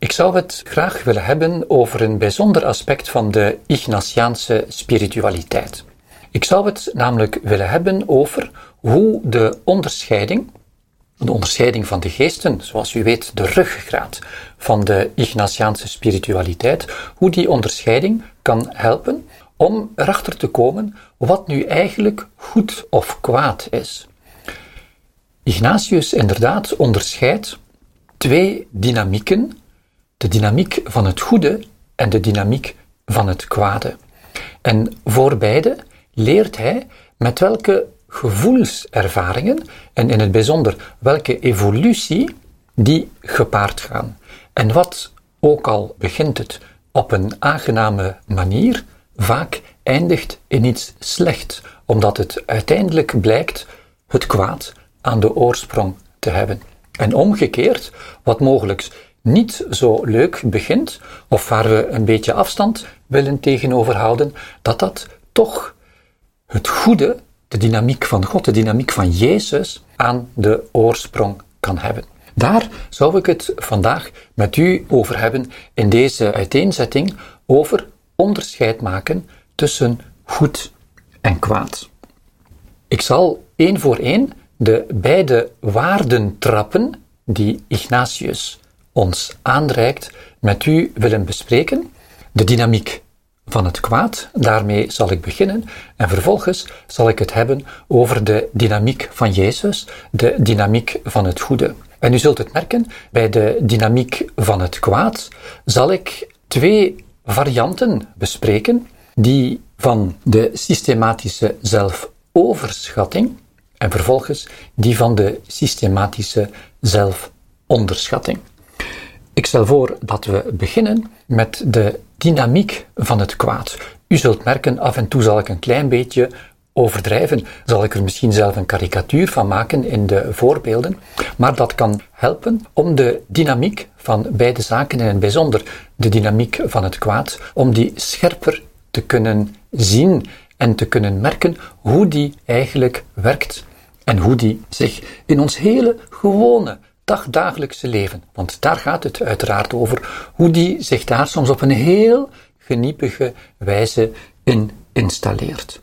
Ik zou het graag willen hebben over een bijzonder aspect van de Ignatiaanse spiritualiteit. Ik zou het namelijk willen hebben over hoe de onderscheiding, de onderscheiding van de geesten, zoals u weet de ruggengraat van de Ignatiaanse spiritualiteit, hoe die onderscheiding kan helpen om erachter te komen wat nu eigenlijk goed of kwaad is. Ignatius inderdaad onderscheidt twee dynamieken, de dynamiek van het goede en de dynamiek van het kwade. En voor beide leert hij met welke gevoelservaringen en in het bijzonder welke evolutie die gepaard gaan. En wat, ook al begint het op een aangename manier, vaak eindigt in iets slecht, omdat het uiteindelijk blijkt het kwaad aan de oorsprong te hebben. En omgekeerd, wat mogelijk niet zo leuk begint, of waar we een beetje afstand willen tegenover houden, dat dat toch het goede, de dynamiek van God, de dynamiek van Jezus, aan de oorsprong kan hebben. Daar zou ik het vandaag met u over hebben in deze uiteenzetting over onderscheid maken tussen goed en kwaad. Ik zal één voor één de beide waardentrappen die Ignatius ons aanreikt met u willen bespreken. De dynamiek van het kwaad, daarmee zal ik beginnen. En vervolgens zal ik het hebben over de dynamiek van Jezus, de dynamiek van het goede. En u zult het merken, bij de dynamiek van het kwaad zal ik twee varianten bespreken die van de systematische zelfoverschatting en vervolgens die van de systematische zelfonderschatting. Ik stel voor dat we beginnen met de dynamiek van het kwaad. U zult merken, af en toe zal ik een klein beetje overdrijven, zal ik er misschien zelf een karikatuur van maken in de voorbeelden, maar dat kan helpen om de dynamiek van beide zaken, en in het bijzonder de dynamiek van het kwaad, om die scherper te kunnen zien en te kunnen merken hoe die eigenlijk werkt en hoe die zich in ons hele gewone dagdagelijkse leven, want daar gaat het uiteraard over, hoe die zich daar soms op een heel geniepige wijze in installeert.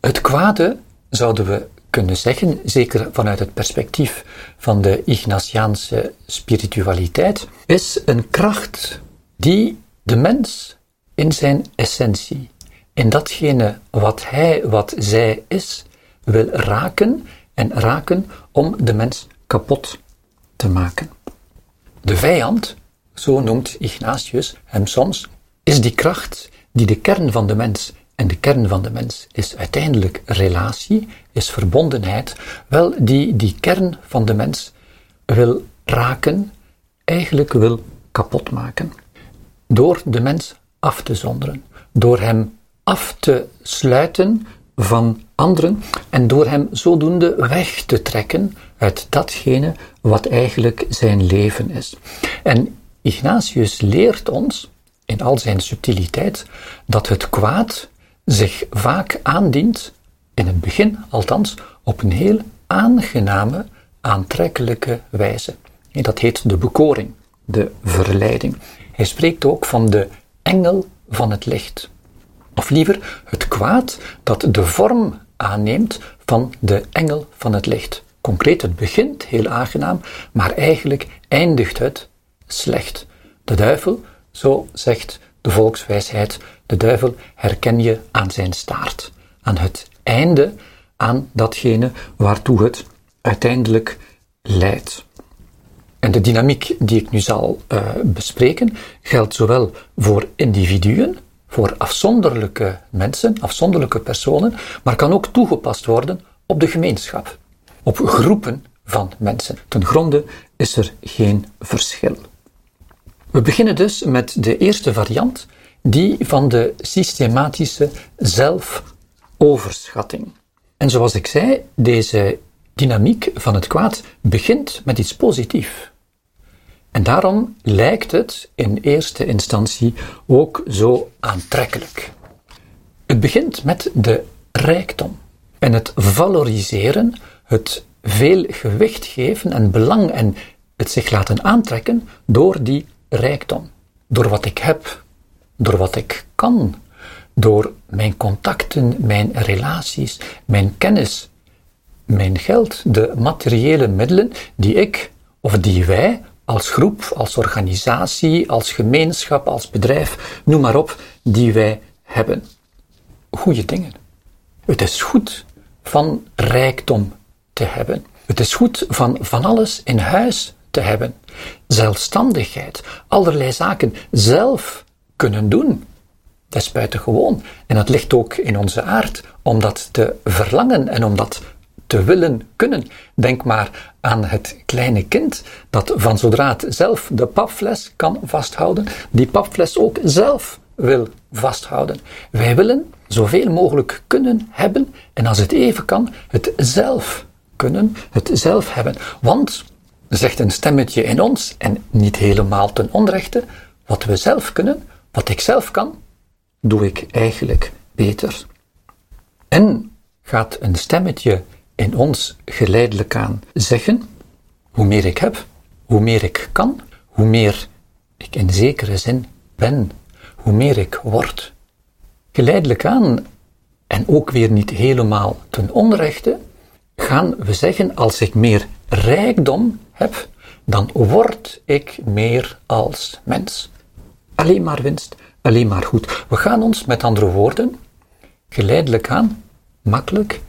Het kwade, zouden we kunnen zeggen, zeker vanuit het perspectief van de Ignatiaanse spiritualiteit, is een kracht die de mens in zijn essentie, in datgene wat hij, wat zij is, wil raken en raken om de mens kapot te maken. De vijand, zo noemt Ignatius hem soms, is die kracht die de kern van de mens en de kern van de mens is uiteindelijk relatie, is verbondenheid, wel die die kern van de mens wil raken, eigenlijk wil kapot maken. Door de mens af te zonderen, door hem af te sluiten van anderen en door hem zodoende weg te trekken uit datgene wat eigenlijk zijn leven is. En Ignatius leert ons, in al zijn subtiliteit, dat het kwaad zich vaak aandient, in het begin althans, op een heel aangename, aantrekkelijke wijze. En dat heet de bekoring, de verleiding. Hij spreekt ook van de engel van het licht. Of liever het kwaad dat de vorm aanneemt van de engel van het licht. Concreet, het begint heel aangenaam, maar eigenlijk eindigt het slecht. De duivel, zo zegt de volkswijsheid, de duivel herken je aan zijn staart, aan het einde, aan datgene waartoe het uiteindelijk leidt. En de dynamiek die ik nu zal uh, bespreken geldt zowel voor individuen, voor afzonderlijke mensen, afzonderlijke personen, maar kan ook toegepast worden op de gemeenschap, op groepen van mensen. Ten gronde is er geen verschil. We beginnen dus met de eerste variant, die van de systematische zelfoverschatting. En zoals ik zei, deze dynamiek van het kwaad begint met iets positiefs. En daarom lijkt het in eerste instantie ook zo aantrekkelijk. Het begint met de rijkdom en het valoriseren, het veel gewicht geven en belang en het zich laten aantrekken door die rijkdom. Door wat ik heb, door wat ik kan, door mijn contacten, mijn relaties, mijn kennis, mijn geld, de materiële middelen die ik of die wij als groep, als organisatie, als gemeenschap, als bedrijf, noem maar op, die wij hebben. Goede dingen. Het is goed van rijkdom te hebben. Het is goed van van alles in huis te hebben. Zelfstandigheid, allerlei zaken zelf kunnen doen. Dat is buitengewoon. En dat ligt ook in onze aard om dat te verlangen en om dat te willen kunnen. Denk maar aan het kleine kind dat van zodra het zelf de papfles kan vasthouden, die papfles ook zelf wil vasthouden. Wij willen zoveel mogelijk kunnen hebben en als het even kan, het zelf kunnen, het zelf hebben. Want, zegt een stemmetje in ons, en niet helemaal ten onrechte, wat we zelf kunnen, wat ik zelf kan, doe ik eigenlijk beter. En gaat een stemmetje in ons geleidelijk aan zeggen: hoe meer ik heb, hoe meer ik kan, hoe meer ik in zekere zin ben, hoe meer ik word. Geleidelijk aan, en ook weer niet helemaal ten onrechte, gaan we zeggen: als ik meer rijkdom heb, dan word ik meer als mens. Alleen maar winst, alleen maar goed. We gaan ons met andere woorden geleidelijk aan makkelijk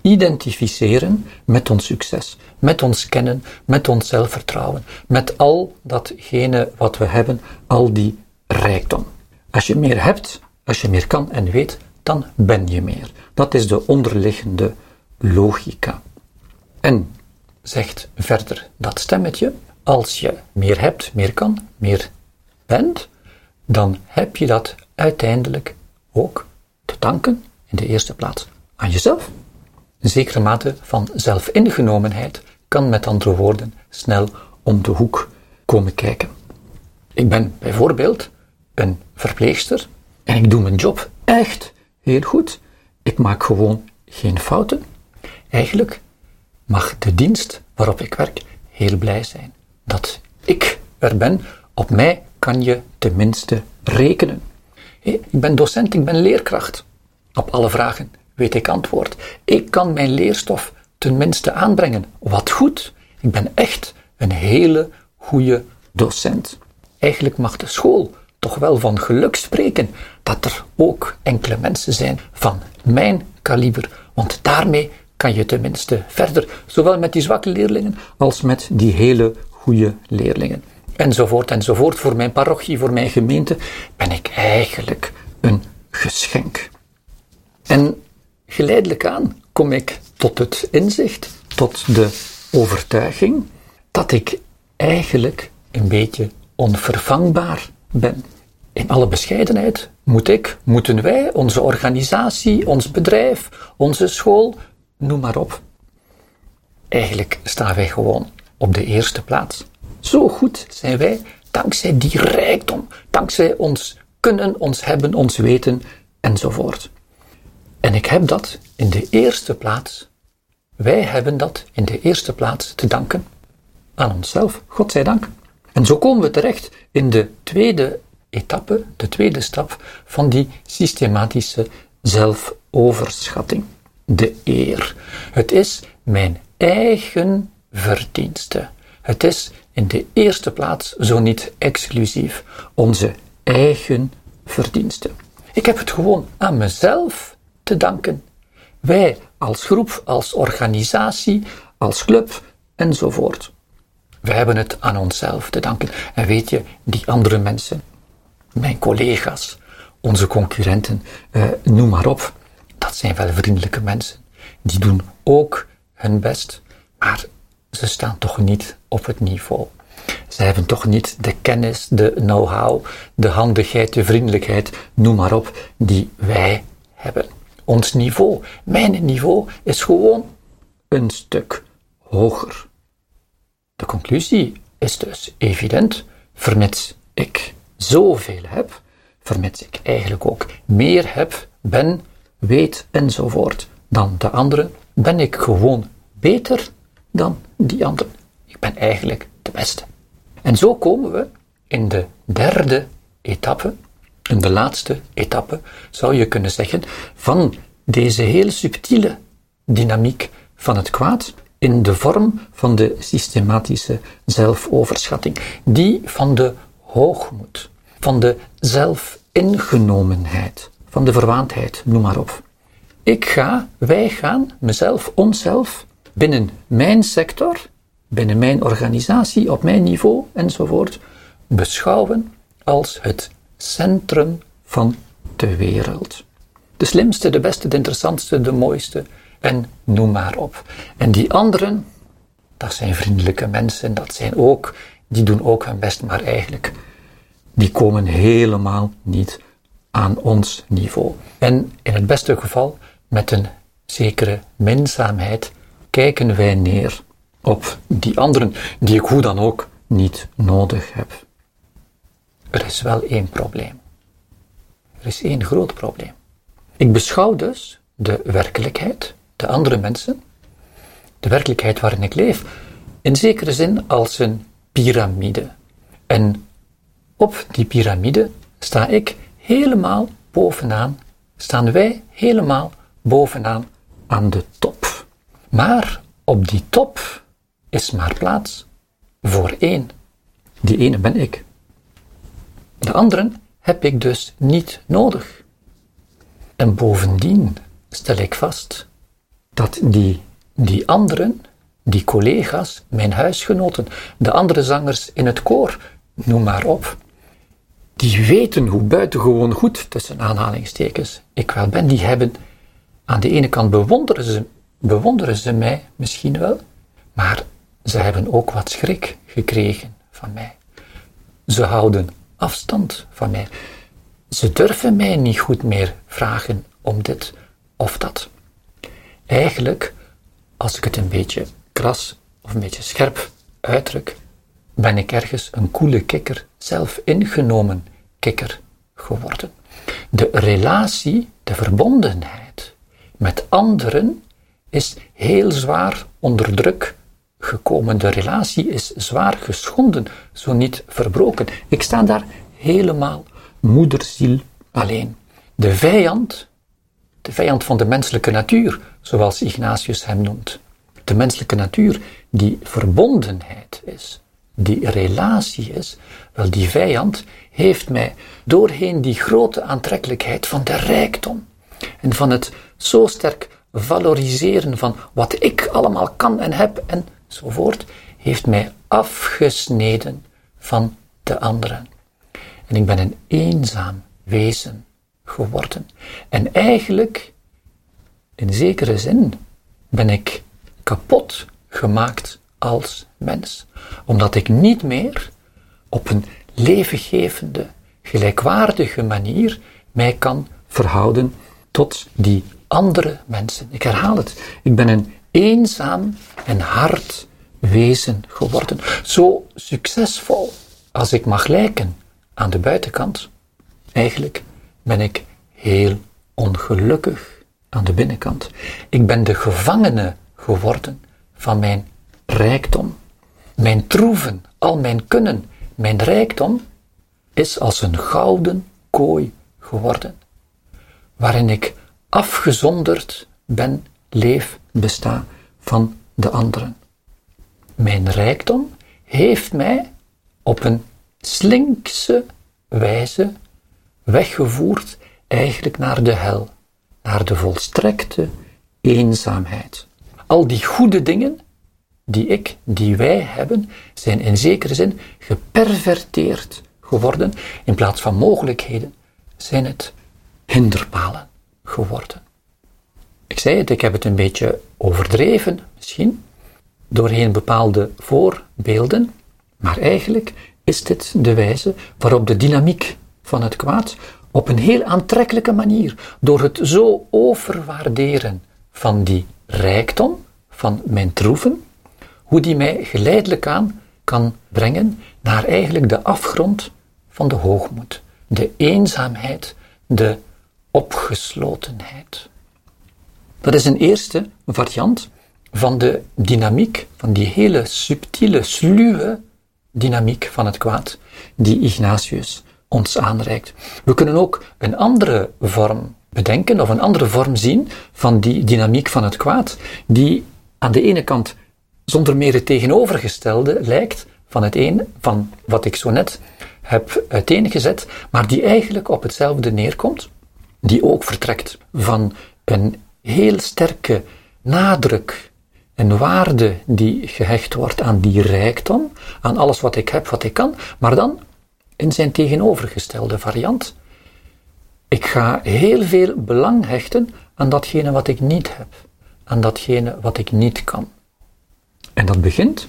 identificeren met ons succes, met ons kennen, met ons zelfvertrouwen, met al datgene wat we hebben, al die rijkdom. Als je meer hebt, als je meer kan en weet, dan ben je meer. Dat is de onderliggende logica. En zegt verder dat stemmetje, als je meer hebt, meer kan, meer bent, dan heb je dat uiteindelijk ook te danken in de eerste plaats aan jezelf een zekere mate van zelfingenomenheid kan met andere woorden snel om de hoek komen kijken. Ik ben bijvoorbeeld een verpleegster en ik doe mijn job echt heel goed. Ik maak gewoon geen fouten. Eigenlijk mag de dienst waarop ik werk heel blij zijn dat ik er ben. Op mij kan je tenminste rekenen. Ik ben docent, ik ben leerkracht. Op alle vragen weet ik antwoord. Ik kan mijn leerstof tenminste aanbrengen. Wat goed. Ik ben echt een hele goede docent. Eigenlijk mag de school toch wel van geluk spreken dat er ook enkele mensen zijn van mijn kaliber, want daarmee kan je tenminste verder, zowel met die zwakke leerlingen als met die hele goede leerlingen. Enzovoort, enzovoort. Voor mijn parochie, voor mijn gemeente ben ik eigenlijk een geschenk. En Geleidelijk aan kom ik tot het inzicht, tot de overtuiging dat ik eigenlijk een beetje onvervangbaar ben. In alle bescheidenheid moet ik, moeten wij, onze organisatie, ons bedrijf, onze school, noem maar op. Eigenlijk staan wij gewoon op de eerste plaats. Zo goed zijn wij dankzij die rijkdom, dankzij ons kunnen, ons hebben, ons weten enzovoort. En ik heb dat in de eerste plaats, wij hebben dat in de eerste plaats te danken aan onszelf, God zij dank. En zo komen we terecht in de tweede etappe, de tweede stap van die systematische zelfoverschatting. De eer. Het is mijn eigen verdienste. Het is in de eerste plaats, zo niet exclusief, onze eigen verdienste. Ik heb het gewoon aan mezelf te danken. Wij als groep, als organisatie, als club enzovoort. We hebben het aan onszelf te danken. En weet je, die andere mensen, mijn collega's, onze concurrenten, eh, noem maar op, dat zijn wel vriendelijke mensen. Die doen ook hun best, maar ze staan toch niet op het niveau. Ze hebben toch niet de kennis, de know-how, de handigheid, de vriendelijkheid, noem maar op, die wij hebben. Ons niveau, mijn niveau, is gewoon een stuk hoger. De conclusie is dus evident, vermits ik zoveel heb, vermits ik eigenlijk ook meer heb, ben, weet enzovoort dan de anderen, ben ik gewoon beter dan die anderen. Ik ben eigenlijk de beste. En zo komen we in de derde etappe, in de laatste etappe, zou je kunnen zeggen, van deze heel subtiele dynamiek van het kwaad in de vorm van de systematische zelfoverschatting, die van de hoogmoed, van de zelfingenomenheid, van de verwaandheid, noem maar op. Ik ga, wij gaan, mezelf, onszelf, binnen mijn sector, binnen mijn organisatie, op mijn niveau enzovoort, beschouwen als het centrum van de wereld. De slimste, de beste, de interessantste, de mooiste en noem maar op. En die anderen, dat zijn vriendelijke mensen, dat zijn ook, die doen ook hun best, maar eigenlijk, die komen helemaal niet aan ons niveau. En in het beste geval, met een zekere minzaamheid, kijken wij neer op die anderen, die ik hoe dan ook niet nodig heb. Er is wel één probleem. Er is één groot probleem. Ik beschouw dus de werkelijkheid, de andere mensen, de werkelijkheid waarin ik leef, in zekere zin als een piramide. En op die piramide sta ik helemaal bovenaan, staan wij helemaal bovenaan aan de top. Maar op die top is maar plaats voor één. Die ene ben ik. De anderen heb ik dus niet nodig. En bovendien stel ik vast dat die, die anderen, die collega's, mijn huisgenoten, de andere zangers in het koor, noem maar op, die weten hoe buitengewoon goed, tussen aanhalingstekens, ik wel ben, die hebben aan de ene kant bewonderen ze, bewonderen ze mij misschien wel, maar ze hebben ook wat schrik gekregen van mij. Ze houden afstand van mij. Ze durven mij niet goed meer vragen om dit of dat. Eigenlijk, als ik het een beetje kras of een beetje scherp uitdruk, ben ik ergens een koele kikker, zelf ingenomen kikker geworden. De relatie, de verbondenheid met anderen is heel zwaar onder druk gekomen. De relatie is zwaar geschonden, zo niet verbroken. Ik sta daar helemaal moederziel alleen. De vijand, de vijand van de menselijke natuur, zoals Ignatius hem noemt. De menselijke natuur die verbondenheid is, die relatie is, wel die vijand heeft mij doorheen die grote aantrekkelijkheid van de rijkdom en van het zo sterk valoriseren van wat ik allemaal kan en heb enzovoort, heeft mij afgesneden van de anderen. En ik ben een eenzaam wezen geworden. En eigenlijk, in zekere zin, ben ik kapot gemaakt als mens. Omdat ik niet meer op een levengevende, gelijkwaardige manier mij kan verhouden tot die andere mensen. Ik herhaal het. Ik ben een eenzaam en hard wezen geworden. Zo succesvol als ik mag lijken aan de buitenkant. Eigenlijk ben ik heel ongelukkig aan de binnenkant. Ik ben de gevangene geworden van mijn rijkdom. Mijn troeven, al mijn kunnen, mijn rijkdom is als een gouden kooi geworden, waarin ik afgezonderd ben, leef, besta van de anderen. Mijn rijkdom heeft mij op een slinkse wijze weggevoerd eigenlijk naar de hel, naar de volstrekte eenzaamheid. Al die goede dingen die ik, die wij hebben, zijn in zekere zin geperverteerd geworden. In plaats van mogelijkheden zijn het hinderpalen geworden. Ik zei het, ik heb het een beetje overdreven, misschien, doorheen bepaalde voorbeelden, maar eigenlijk is dit de wijze waarop de dynamiek van het kwaad op een heel aantrekkelijke manier, door het zo overwaarderen van die rijkdom, van mijn troeven, hoe die mij geleidelijk aan kan brengen naar eigenlijk de afgrond van de hoogmoed, de eenzaamheid, de opgeslotenheid. Dat is een eerste variant van de dynamiek, van die hele subtiele, sluwe dynamiek van het kwaad die Ignatius ons aanreikt. We kunnen ook een andere vorm bedenken of een andere vorm zien van die dynamiek van het kwaad, die aan de ene kant zonder meer het tegenovergestelde lijkt van het een, van wat ik zo net heb uiteengezet, maar die eigenlijk op hetzelfde neerkomt, die ook vertrekt van een heel sterke nadruk en waarde die gehecht wordt aan die rijkdom, aan alles wat ik heb, wat ik kan, maar dan in zijn tegenovergestelde variant. Ik ga heel veel belang hechten aan datgene wat ik niet heb, aan datgene wat ik niet kan. En dat begint,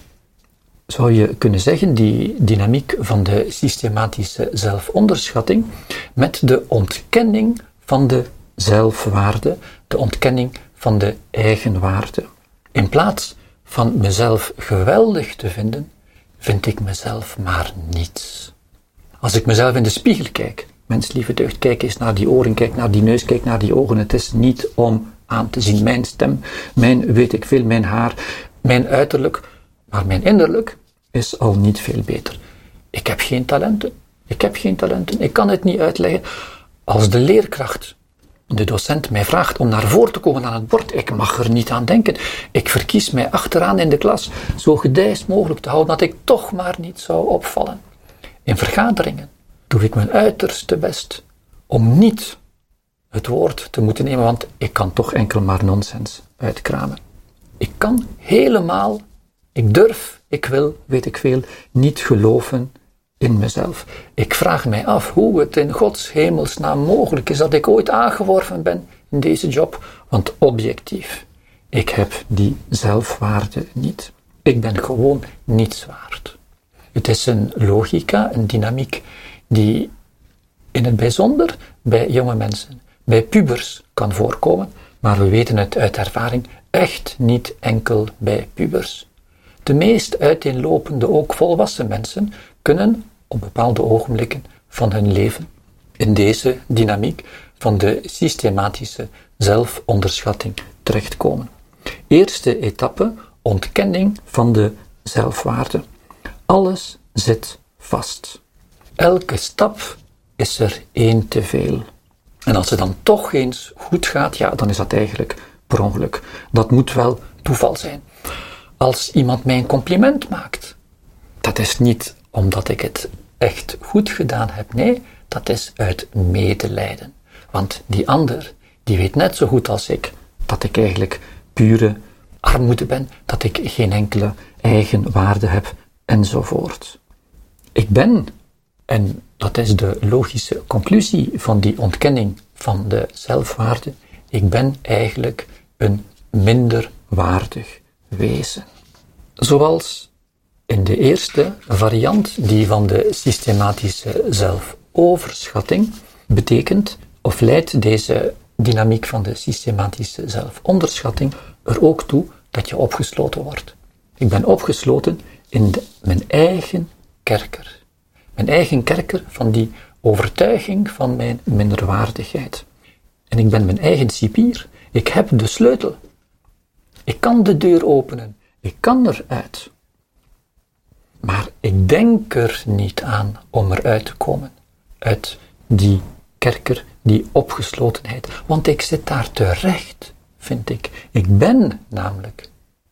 zou je kunnen zeggen, die dynamiek van de systematische zelfonderschatting met de ontkenning van de zelfwaarde, de ontkenning van de eigenwaarde. In plaats van mezelf geweldig te vinden, vind ik mezelf maar niets. Als ik mezelf in de spiegel kijk, mens lieve deugd, kijk eens naar die oren, kijk naar die neus, kijk naar die ogen. Het is niet om aan te zien mijn stem, mijn weet ik veel, mijn haar, mijn uiterlijk, maar mijn innerlijk is al niet veel beter. Ik heb geen talenten. Ik heb geen talenten. Ik kan het niet uitleggen. Als de leerkracht, de docent, mij vraagt om naar voren te komen aan het bord, ik mag er niet aan denken. Ik verkies mij achteraan in de klas zo gedijst mogelijk te houden dat ik toch maar niet zou opvallen. In vergaderingen doe ik mijn uiterste best om niet het woord te moeten nemen, want ik kan toch enkel maar nonsens uitkramen. Ik kan helemaal, ik durf, ik wil, weet ik veel, niet geloven in mezelf. Ik vraag mij af hoe het in Gods hemelsnaam mogelijk is dat ik ooit aangeworven ben in deze job, want objectief, ik heb die zelfwaarde niet. Ik ben gewoon niets waard. Het is een logica, een dynamiek die in het bijzonder bij jonge mensen, bij pubers kan voorkomen, maar we weten het uit ervaring echt niet enkel bij pubers. De meest uiteenlopende, ook volwassen mensen, kunnen op bepaalde ogenblikken van hun leven in deze dynamiek van de systematische zelfonderschatting terechtkomen. Eerste etappe, ontkenning van de zelfwaarde. Alles zit vast. Elke stap is er één te veel. En als het dan toch eens goed gaat, ja, dan is dat eigenlijk per. Dat moet wel toeval zijn. Als iemand mij een compliment maakt, dat is niet omdat ik het echt goed gedaan heb. Nee, dat is uit medelijden. Want die ander, die weet net zo goed als ik dat ik eigenlijk pure armoede ben, dat ik geen enkele eigen waarde heb enzovoort. Ik ben, en dat is de logische conclusie van die ontkenning van de zelfwaarde, ik ben eigenlijk een minderwaardig wezen. Zoals in de eerste variant, die van de systematische zelfoverschatting, betekent of leidt deze dynamiek van de systematische zelfonderschatting er ook toe dat je opgesloten wordt. Ik ben opgesloten in mijn eigen kerker. Mijn eigen kerker van die overtuiging van mijn minderwaardigheid. En ik ben mijn eigen cipier. Ik heb de sleutel. Ik kan de deur openen. Ik kan eruit. Maar ik denk er niet aan om eruit te komen. Uit die kerker, die opgeslotenheid. Want ik zit daar terecht, vind ik. Ik ben namelijk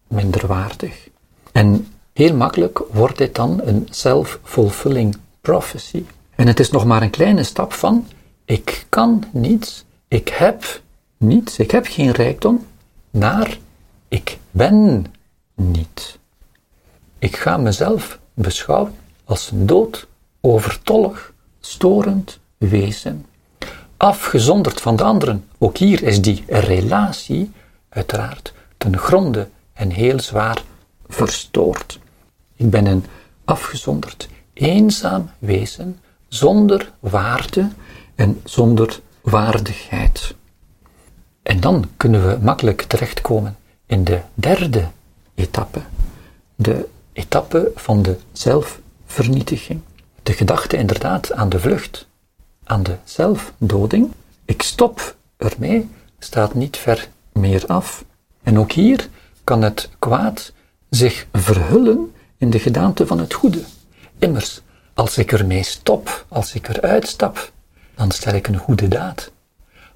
minderwaardig. En heel makkelijk wordt dit dan een self-fulfilling prophecy. En het is nog maar een kleine stap van: ik kan niets, ik heb niets, ik heb geen rijkdom, naar ik ben niet. Ik ga mezelf beschouwen als een dood, overtollig, storend wezen. Afgezonderd van de anderen. Ook hier is die relatie uiteraard ten gronde en heel zwaar verstoord. Ik ben een afgezonderd, eenzaam wezen zonder waarde en zonder waardigheid. En dan kunnen we makkelijk terechtkomen in de derde etappe, de etappe van de zelfvernietiging. De gedachte inderdaad aan de vlucht, aan de zelfdoding. Ik stop ermee, staat niet ver meer af. En ook hier kan het kwaad zich verhullen in de gedaante van het goede. Immers, als ik ermee stop, als ik eruit stap, dan stel ik een goede daad.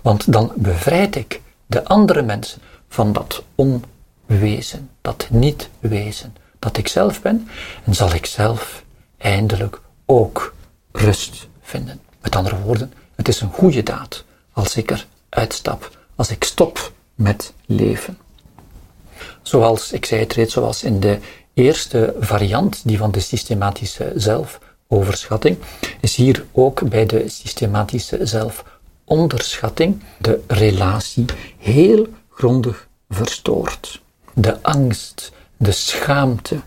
Want dan bevrijd ik de andere mensen van dat onwezen, dat niet-wezen dat ik zelf ben, en zal ik zelf eindelijk ook rust vinden. Met andere woorden, het is een goede daad als ik er uitstap, als ik stop met leven. Zoals, ik zei het reeds, zoals in de eerste variant, die van de systematische zelfoverschatting, is hier ook bij de systematische zelfonderschatting de relatie heel grondig verstoord. De angst, de schaamte,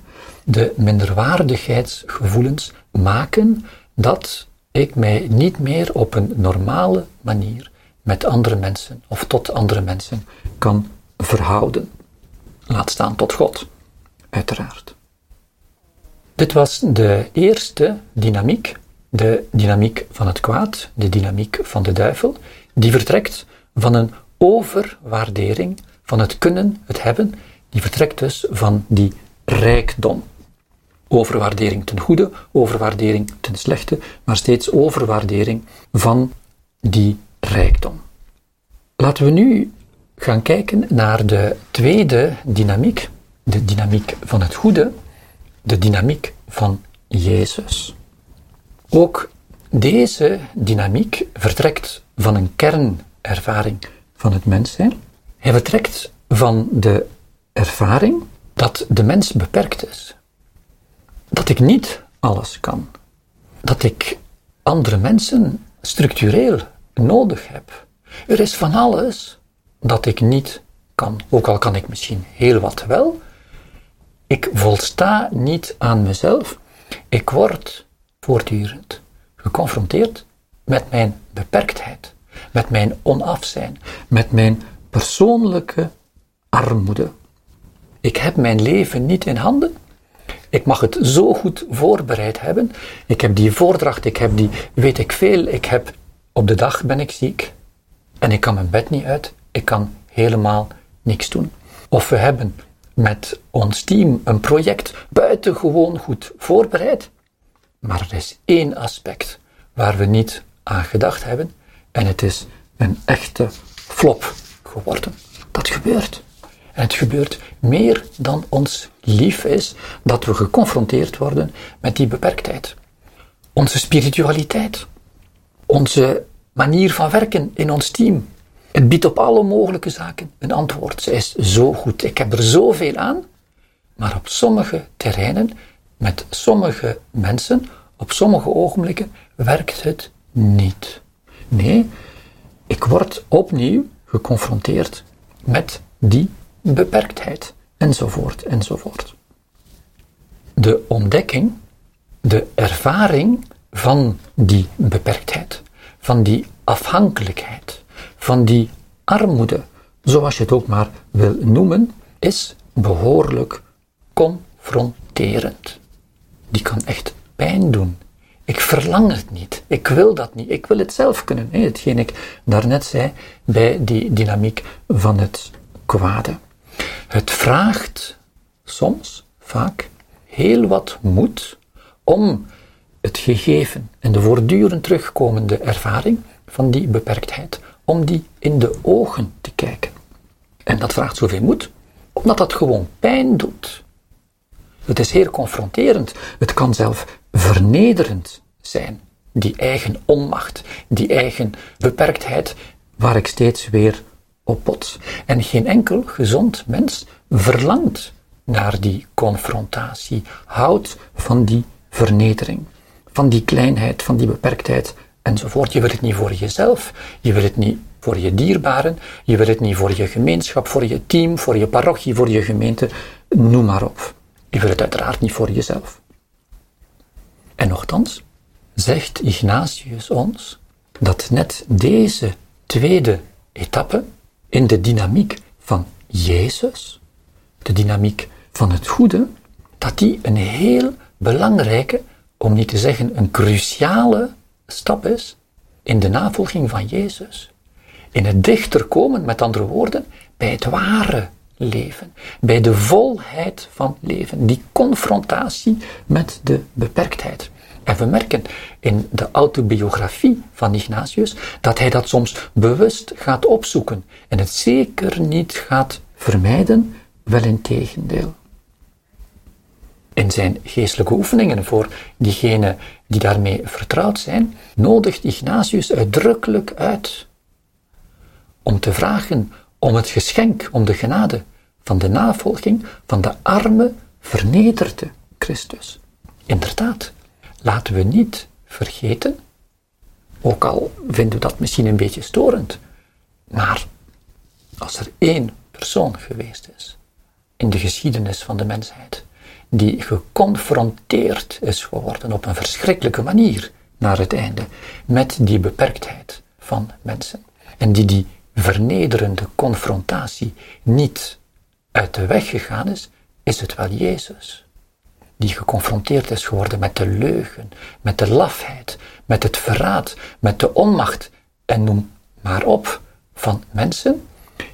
de minderwaardigheidsgevoelens maken dat ik mij niet meer op een normale manier met andere mensen of tot andere mensen kan verhouden. Laat staan tot God, uiteraard. Dit was de eerste dynamiek, de dynamiek van het kwaad, de dynamiek van de duivel, die vertrekt van een overwaardering van het kunnen, het hebben, die vertrekt dus van die rijkdom. Overwaardering ten goede, overwaardering ten slechte, maar steeds overwaardering van die rijkdom. Laten we nu gaan kijken naar de tweede dynamiek, de dynamiek van het goede, de dynamiek van Jezus. Ook deze dynamiek vertrekt van een kernervaring van het mens zijn. Hij vertrekt van de ervaring dat de mens beperkt is. Dat ik niet alles kan. Dat ik andere mensen structureel nodig heb. Er is van alles dat ik niet kan. Ook al kan ik misschien heel wat wel. Ik volsta niet aan mezelf. Ik word voortdurend geconfronteerd met mijn beperktheid, met mijn onafzijn, met mijn persoonlijke armoede. Ik heb mijn leven niet in handen. Ik mag het zo goed voorbereid hebben. Ik heb die voordracht, ik heb die weet ik veel. Ik heb op de dag ben ik ziek en ik kan mijn bed niet uit. Ik kan helemaal niks doen. Of we hebben met ons team een project buitengewoon goed voorbereid. Maar er is één aspect waar we niet aan gedacht hebben en het is een echte flop geworden. Dat gebeurt. En het gebeurt meer dan ons lief is dat we geconfronteerd worden met die beperktheid. Onze spiritualiteit, onze manier van werken in ons team. Het biedt op alle mogelijke zaken een antwoord. Ze is zo goed. Ik heb er zoveel aan. Maar op sommige terreinen, met sommige mensen, op sommige ogenblikken werkt het niet. Nee, ik word opnieuw geconfronteerd met die beperktheid, enzovoort, enzovoort. De ontdekking, de ervaring van die beperktheid, van die afhankelijkheid, van die armoede, zoals je het ook maar wil noemen, is behoorlijk confronterend. Die kan echt pijn doen. Ik verlang het niet. Ik wil dat niet. Ik wil het zelf kunnen. Hetgeen ik daarnet zei bij die dynamiek van het kwade. Het vraagt soms, vaak, heel wat moed om het gegeven en de voortdurend terugkomende ervaring van die beperktheid, om die in de ogen te kijken. En dat vraagt zoveel moed, omdat dat gewoon pijn doet. Het is heel confronterend. Het kan zelf vernederend zijn. Die eigen onmacht, die eigen beperktheid, waar ik steeds weer op En geen enkel gezond mens verlangt naar die confrontatie, houdt van die vernedering, van die kleinheid, van die beperktheid enzovoort. Je wil het niet voor jezelf, je wil het niet voor je dierbaren, je wil het niet voor je gemeenschap, voor je team, voor je parochie, voor je gemeente, noem maar op. Je wil het uiteraard niet voor jezelf. En nochtans zegt Ignatius ons dat net deze tweede etappe in de dynamiek van Jezus, de dynamiek van het goede, dat die een heel belangrijke, om niet te zeggen een cruciale stap is in de navolging van Jezus. In het dichter komen, met andere woorden, bij het ware leven, bij de volheid van leven, die confrontatie met de beperktheid. En we merken in de autobiografie van Ignatius dat hij dat soms bewust gaat opzoeken en het zeker niet gaat vermijden, wel in tegendeel. In zijn geestelijke oefeningen voor diegenen die daarmee vertrouwd zijn, nodigt Ignatius uitdrukkelijk uit om te vragen om het geschenk, om de genade van de navolging van de arme, vernederde Christus. Inderdaad, laten we niet vergeten, ook al vinden we dat misschien een beetje storend, maar als er één persoon geweest is in de geschiedenis van de mensheid die geconfronteerd is geworden op een verschrikkelijke manier naar het einde met die beperktheid van mensen en die die vernederende confrontatie niet uit de weg gegaan is, is het wel Jezus. Die geconfronteerd is geworden met de leugen, met de lafheid, met het verraad, met de onmacht en noem maar op van mensen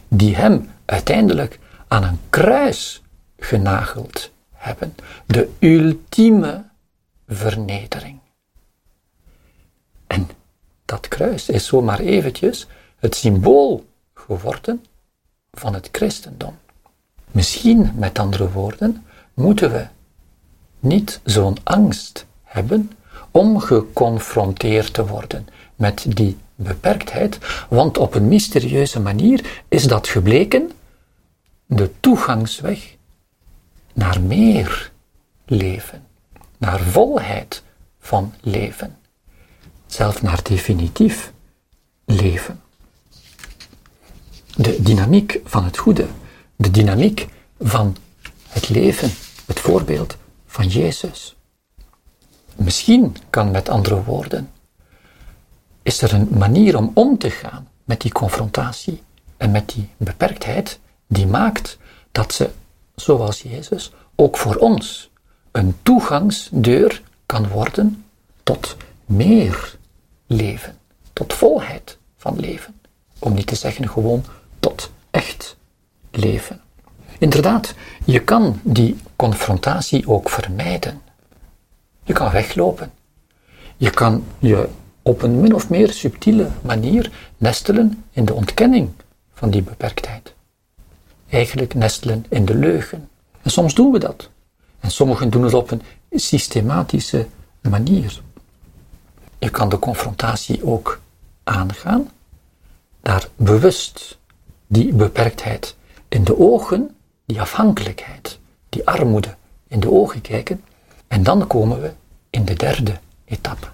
die hem uiteindelijk aan een kruis genageld hebben. De ultieme vernedering. En dat kruis is zomaar eventjes het symbool geworden van het christendom. Misschien, met andere woorden, moeten we niet zo'n angst hebben om geconfronteerd te worden met die beperktheid, want op een mysterieuze manier is dat gebleken de toegangsweg naar meer leven, naar volheid van leven, zelfs naar definitief leven. De dynamiek van het goede, de dynamiek van het leven, het voorbeeld van Jezus. Misschien kan met andere woorden, is er een manier om om te gaan met die confrontatie en met die beperktheid die maakt dat ze, zoals Jezus, ook voor ons een toegangsdeur kan worden tot meer leven, tot volheid van leven. Om niet te zeggen gewoon tot echt leven. Inderdaad, je kan die confrontatie ook vermijden. Je kan weglopen. Je kan je op een min of meer subtiele manier nestelen in de ontkenning van die beperktheid. Eigenlijk nestelen in de leugen. En soms doen we dat. En sommigen doen het op een systematische manier. Je kan de confrontatie ook aangaan, daar bewust die beperktheid in de ogen, die afhankelijkheid, die armoede in de ogen kijken. En dan komen we in de derde etappe.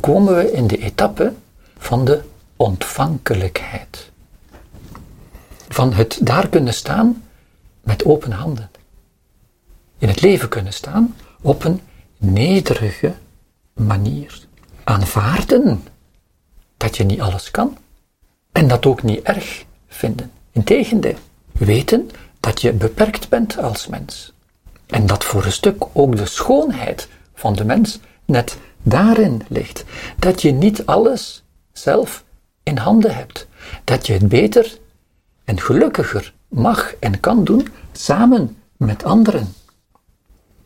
Komen we in de etappe van de ontvankelijkheid. Van het daar kunnen staan met open handen. In het leven kunnen staan op een nederige manier. Aanvaarden dat je niet alles kan en dat ook niet erg vinden. Integendeel, weten dat je beperkt bent als mens. En dat voor een stuk ook de schoonheid van de mens net daarin ligt. Dat je niet alles zelf in handen hebt. Dat je het beter en gelukkiger mag en kan doen samen met anderen.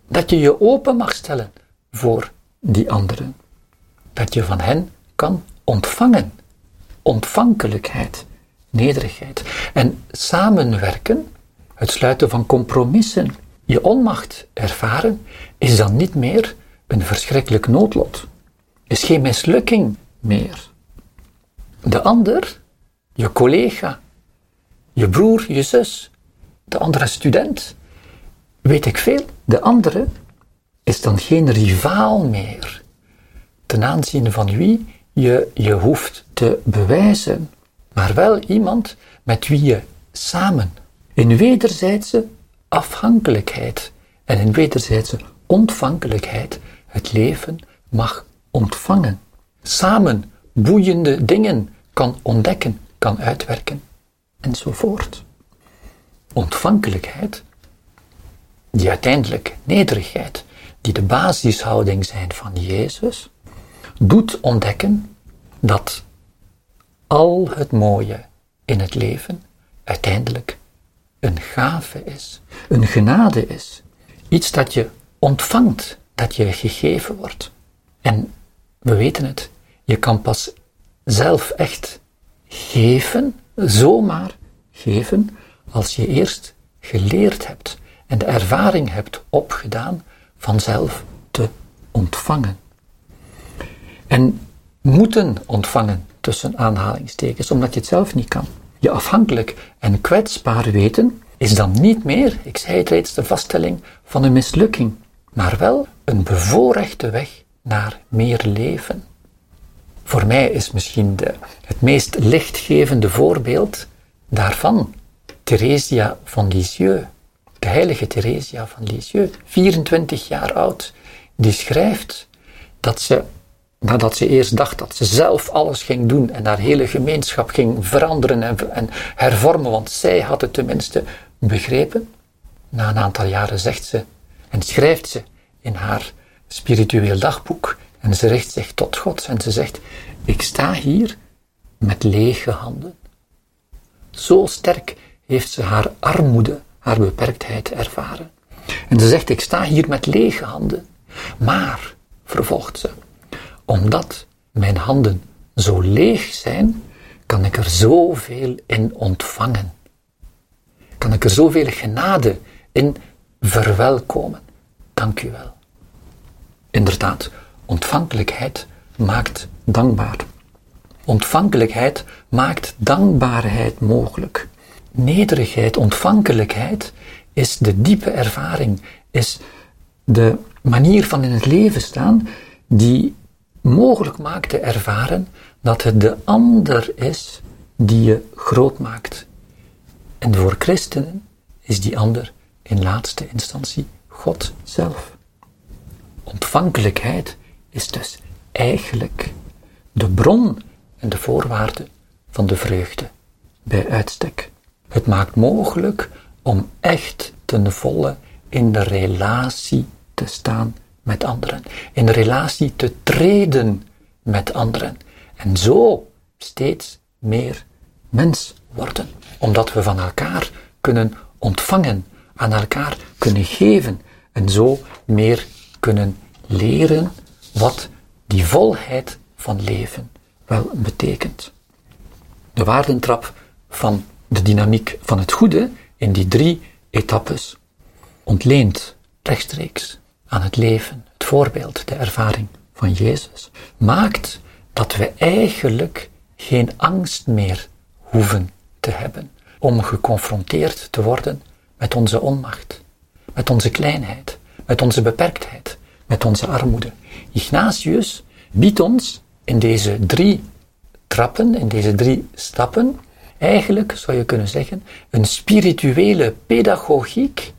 Dat je je open mag stellen voor die anderen. Dat je van hen kan ontvangen. Ontvankelijkheid nederigheid. En samenwerken, het sluiten van compromissen, je onmacht ervaren, is dan niet meer een verschrikkelijk noodlot. Is geen mislukking meer. De ander, je collega, je broer, je zus, de andere student, weet ik veel, de andere is dan geen rivaal meer. Ten aanzien van wie je je hoeft te bewijzen maar wel iemand met wie je samen in wederzijdse afhankelijkheid en in wederzijdse ontvankelijkheid het leven mag ontvangen. Samen boeiende dingen kan ontdekken, kan uitwerken enzovoort. Ontvankelijkheid, die uiteindelijk nederigheid, die de basishouding zijn van Jezus, doet ontdekken dat al het mooie in het leven uiteindelijk een gave is, een genade is. Iets dat je ontvangt, dat je gegeven wordt. En we weten het, je kan pas zelf echt geven, zomaar geven, als je eerst geleerd hebt en de ervaring hebt opgedaan van zelf te ontvangen. En moeten ontvangen tussen aanhalingstekens, omdat je het zelf niet kan. Je afhankelijk en kwetsbaar weten is dan niet meer, ik zei het reeds, de vaststelling van een mislukking, maar wel een bevoorrechte weg naar meer leven. Voor mij is misschien de, het meest lichtgevende voorbeeld daarvan Theresia van Lisieux, de heilige Theresia van Lisieux, 24 jaar oud, die schrijft dat ze, nadat ze eerst dacht dat ze zelf alles ging doen en haar hele gemeenschap ging veranderen en, en hervormen, want zij had het tenminste begrepen, na een aantal jaren zegt ze en schrijft ze in haar spiritueel dagboek en ze richt zich tot God en ze zegt, ik sta hier met lege handen. Zo sterk heeft ze haar armoede, haar beperktheid ervaren. En ze zegt, ik sta hier met lege handen. Maar, vervolgt ze, omdat mijn handen zo leeg zijn, kan ik er zoveel in ontvangen. Kan ik er zoveel genade in verwelkomen. Dank u wel. Inderdaad, ontvankelijkheid maakt dankbaar. Ontvankelijkheid maakt dankbaarheid mogelijk. Nederigheid, ontvankelijkheid is de diepe ervaring, is de manier van in het leven staan die mogelijk maakt te ervaren dat het de ander is die je groot maakt. En voor christenen is die ander in laatste instantie God zelf. Ontvankelijkheid is dus eigenlijk de bron en de voorwaarde van de vreugde bij uitstek. Het maakt mogelijk om echt ten volle in de relatie te staan met anderen, in de relatie te treden met anderen. En zo steeds meer mens worden, omdat we van elkaar kunnen ontvangen, aan elkaar kunnen geven. En zo meer kunnen leren wat die volheid van leven wel betekent. De waardentrap van de dynamiek van het goede in die drie etappes ontleent rechtstreeks aan het leven, het voorbeeld, de ervaring van Jezus, maakt dat we eigenlijk geen angst meer hoeven te hebben om geconfronteerd te worden met onze onmacht, met onze kleinheid, met onze beperktheid, met onze armoede. Ignatius biedt ons in deze drie trappen, in deze drie stappen, eigenlijk zou je kunnen zeggen, een spirituele pedagogiek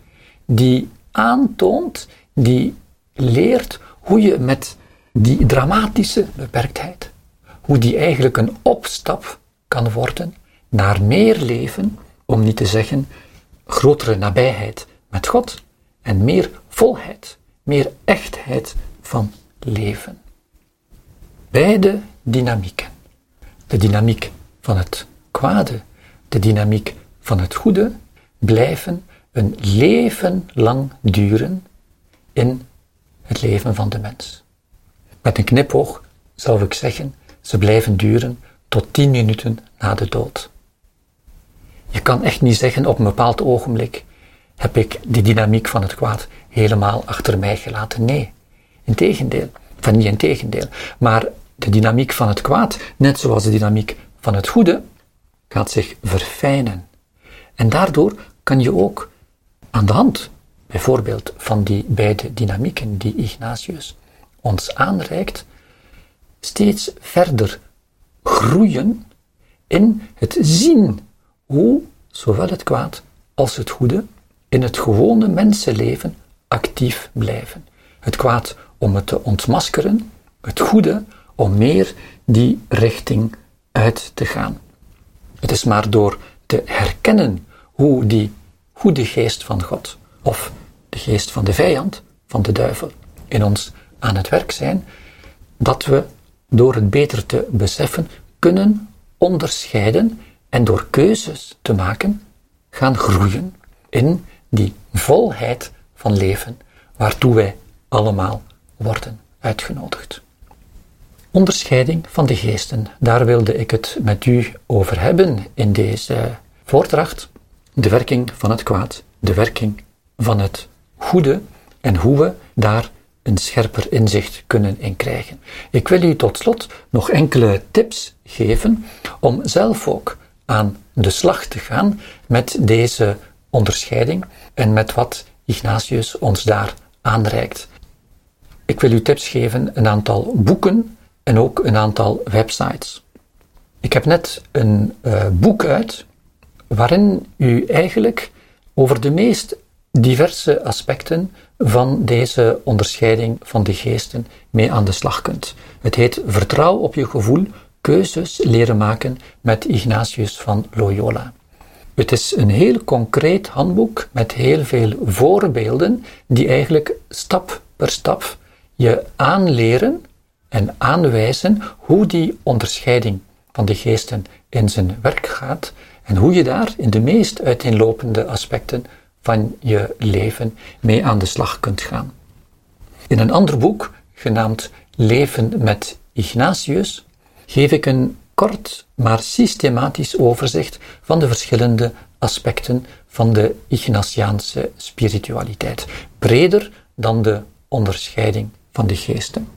die aantoont, die leert hoe je met die dramatische beperktheid, hoe die eigenlijk een opstap kan worden naar meer leven, om niet te zeggen grotere nabijheid met God en meer volheid, meer echtheid van leven. Beide dynamieken, de dynamiek van het kwade, de dynamiek van het goede, blijven een leven lang duren in het leven van de mens. Met een knipoog zou ik zeggen, ze blijven duren tot tien minuten na de dood. Je kan echt niet zeggen op een bepaald ogenblik heb ik die dynamiek van het kwaad helemaal achter mij gelaten. Nee, integendeel. Van niet integendeel. Maar de dynamiek van het kwaad, net zoals de dynamiek van het goede, gaat zich verfijnen. En daardoor kan je ook aan de hand, bijvoorbeeld van die beide dynamieken die Ignatius ons aanreikt, steeds verder groeien in het zien hoe zowel het kwaad als het goede in het gewone mensenleven actief blijven. Het kwaad om het te ontmaskeren, het goede om meer die richting uit te gaan. Het is maar door te herkennen hoe die goede geest van God of de geest van de vijand, van de duivel, in ons aan het werk zijn, dat we door het beter te beseffen kunnen onderscheiden en door keuzes te maken gaan groeien in die volheid van leven waartoe wij allemaal worden uitgenodigd. Onderscheiding van de geesten, daar wilde ik het met u over hebben in deze voordracht. De werking van het kwaad, de werking van het goede en hoe we daar een scherper inzicht kunnen in krijgen. Ik wil u tot slot nog enkele tips geven om zelf ook aan de slag te gaan met deze onderscheiding en met wat Ignatius ons daar aanreikt. Ik wil u tips geven, een aantal boeken en ook een aantal websites. Ik heb net een uh, boek uit waarin u eigenlijk over de meest diverse aspecten van deze onderscheiding van de geesten mee aan de slag kunt. Het heet Vertrouw op je gevoel, keuzes leren maken met Ignatius van Loyola. Het is een heel concreet handboek met heel veel voorbeelden die eigenlijk stap per stap je aanleren en aanwijzen hoe die onderscheiding van de geesten in zijn werk gaat en hoe je daar in de meest uiteenlopende aspecten van je leven mee aan de slag kunt gaan. In een ander boek, genaamd Leven met Ignatius, geef ik een kort maar systematisch overzicht van de verschillende aspecten van de Ignatiaanse spiritualiteit, breder dan de onderscheiding van de geesten.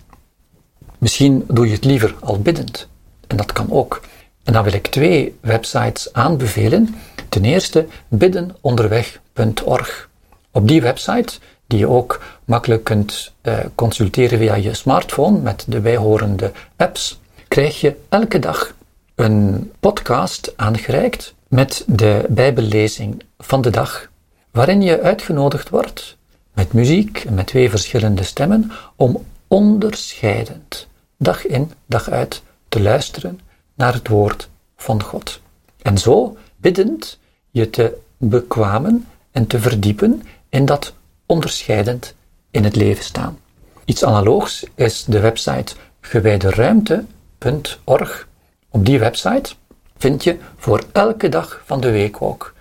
Misschien doe je het liever al biddend, en dat kan ook. En dan wil ik twee websites aanbevelen. Ten eerste biddenonderweg.org. Op die website, die je ook makkelijk kunt uh, consulteren via je smartphone met de bijhorende apps, krijg je elke dag een podcast aangereikt met de Bijbellezing van de dag, waarin je uitgenodigd wordt met muziek en met twee verschillende stemmen om onderscheidend, dag in, dag uit, te luisteren naar het woord van God. En zo biddend je te bekwamen en te verdiepen in dat onderscheidend in het leven staan. Iets analoogs is de website gewijderuimte.org. Op die website vind je voor elke dag van de week ook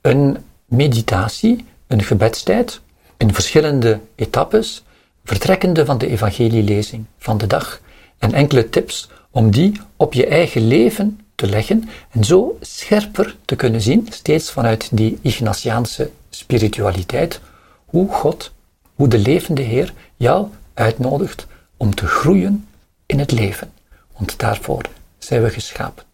een meditatie, een gebedstijd in verschillende etappes, vertrekkende van de evangelielezing van de dag en enkele tips om die op je eigen leven te leggen en zo scherper te kunnen zien, steeds vanuit die Ignatiaanse spiritualiteit, hoe God, hoe de levende Heer jou uitnodigt om te groeien in het leven. Want daarvoor zijn we geschapen.